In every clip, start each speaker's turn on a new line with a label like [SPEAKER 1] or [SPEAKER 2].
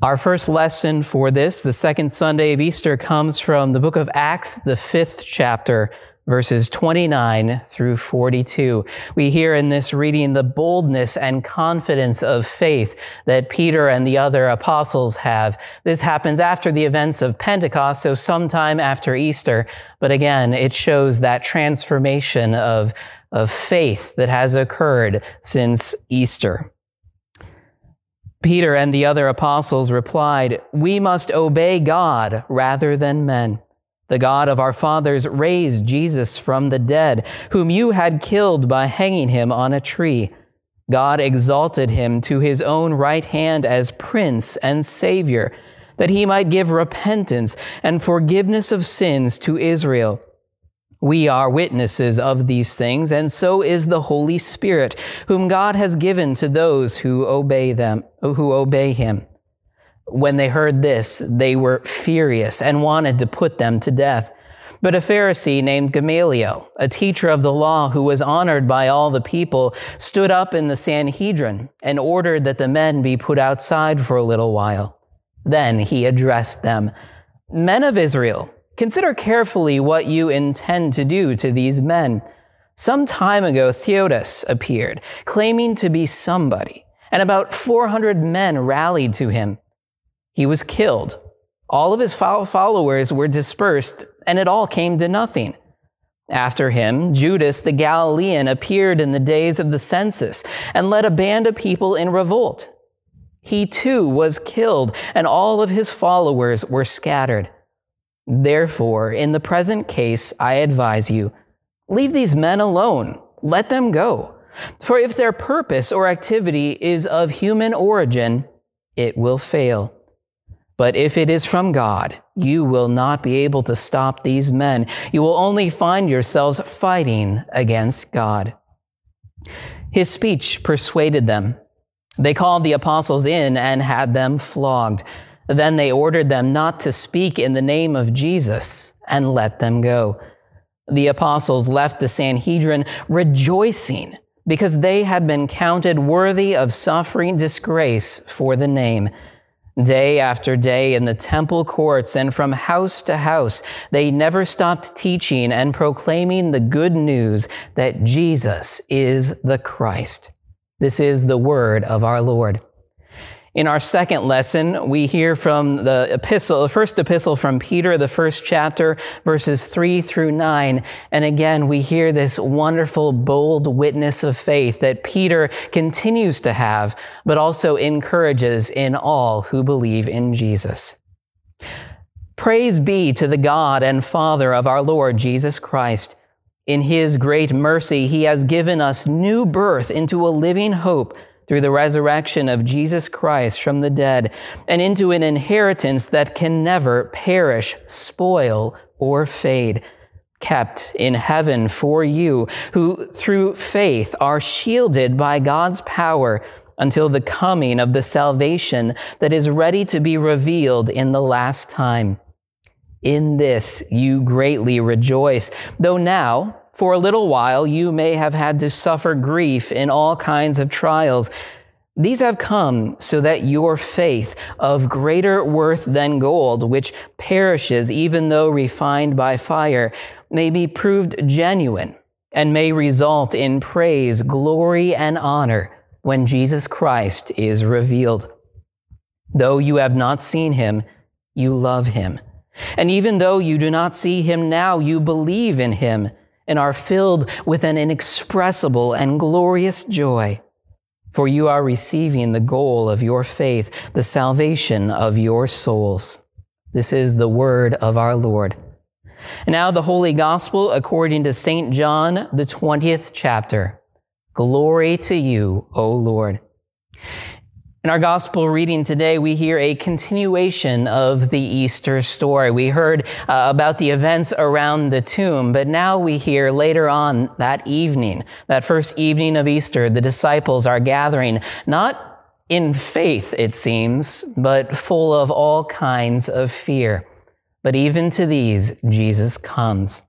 [SPEAKER 1] Our first lesson for this, the second Sunday of Easter, comes from the book of Acts, the fifth chapter, verses 29 through 42. We hear in this reading the boldness and confidence of faith that Peter and the other apostles have. This happens after the events of Pentecost, so sometime after Easter. But again, it shows that transformation of, of faith that has occurred since Easter. Peter and the other apostles replied, We must obey God rather than men. The God of our fathers raised Jesus from the dead, whom you had killed by hanging him on a tree. God exalted him to his own right hand as Prince and Savior, that he might give repentance and forgiveness of sins to Israel. We are witnesses of these things, and so is the Holy Spirit, whom God has given to those who obey them, who obey him. When they heard this, they were furious and wanted to put them to death. But a Pharisee named Gamaliel, a teacher of the law who was honored by all the people, stood up in the Sanhedrin and ordered that the men be put outside for a little while. Then he addressed them, Men of Israel, Consider carefully what you intend to do to these men. Some time ago, Theudas appeared, claiming to be somebody, and about 400 men rallied to him. He was killed. All of his followers were dispersed, and it all came to nothing. After him, Judas the Galilean appeared in the days of the census and led a band of people in revolt. He too was killed, and all of his followers were scattered. Therefore, in the present case, I advise you, leave these men alone. Let them go. For if their purpose or activity is of human origin, it will fail. But if it is from God, you will not be able to stop these men. You will only find yourselves fighting against God. His speech persuaded them. They called the apostles in and had them flogged. Then they ordered them not to speak in the name of Jesus and let them go. The apostles left the Sanhedrin rejoicing because they had been counted worthy of suffering disgrace for the name. Day after day in the temple courts and from house to house, they never stopped teaching and proclaiming the good news that Jesus is the Christ. This is the word of our Lord. In our second lesson, we hear from the epistle, the first epistle from Peter, the first chapter, verses three through nine. And again, we hear this wonderful, bold witness of faith that Peter continues to have, but also encourages in all who believe in Jesus. Praise be to the God and Father of our Lord Jesus Christ. In his great mercy, he has given us new birth into a living hope through the resurrection of Jesus Christ from the dead and into an inheritance that can never perish, spoil, or fade, kept in heaven for you, who through faith are shielded by God's power until the coming of the salvation that is ready to be revealed in the last time. In this you greatly rejoice, though now, for a little while you may have had to suffer grief in all kinds of trials. These have come so that your faith, of greater worth than gold, which perishes even though refined by fire, may be proved genuine and may result in praise, glory, and honor when Jesus Christ is revealed. Though you have not seen him, you love him. And even though you do not see him now, you believe in him and are filled with an inexpressible and glorious joy. For you are receiving the goal of your faith, the salvation of your souls. This is the word of our Lord. Now the Holy Gospel according to St. John, the 20th chapter. Glory to you, O Lord. In our gospel reading today, we hear a continuation of the Easter story. We heard uh, about the events around the tomb, but now we hear later on that evening, that first evening of Easter, the disciples are gathering, not in faith, it seems, but full of all kinds of fear. But even to these, Jesus comes.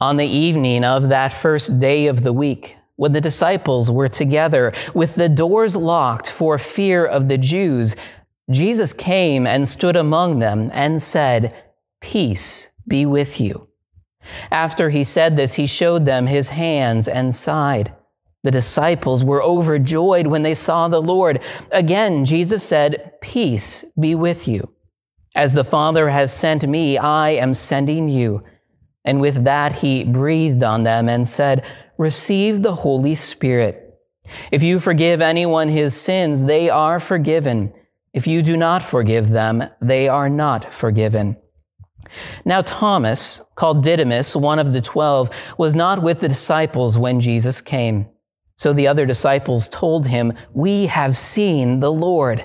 [SPEAKER 1] On the evening of that first day of the week, when the disciples were together with the doors locked for fear of the Jews, Jesus came and stood among them and said, Peace be with you. After he said this, he showed them his hands and side. The disciples were overjoyed when they saw the Lord. Again, Jesus said, Peace be with you. As the Father has sent me, I am sending you. And with that, he breathed on them and said, receive the Holy Spirit. If you forgive anyone his sins, they are forgiven. If you do not forgive them, they are not forgiven. Now, Thomas, called Didymus, one of the twelve, was not with the disciples when Jesus came. So the other disciples told him, We have seen the Lord.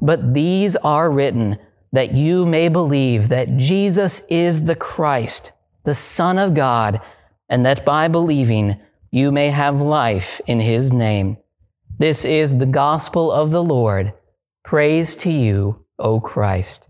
[SPEAKER 1] But these are written that you may believe that Jesus is the Christ, the Son of God, and that by believing you may have life in his name. This is the gospel of the Lord. Praise to you, O Christ.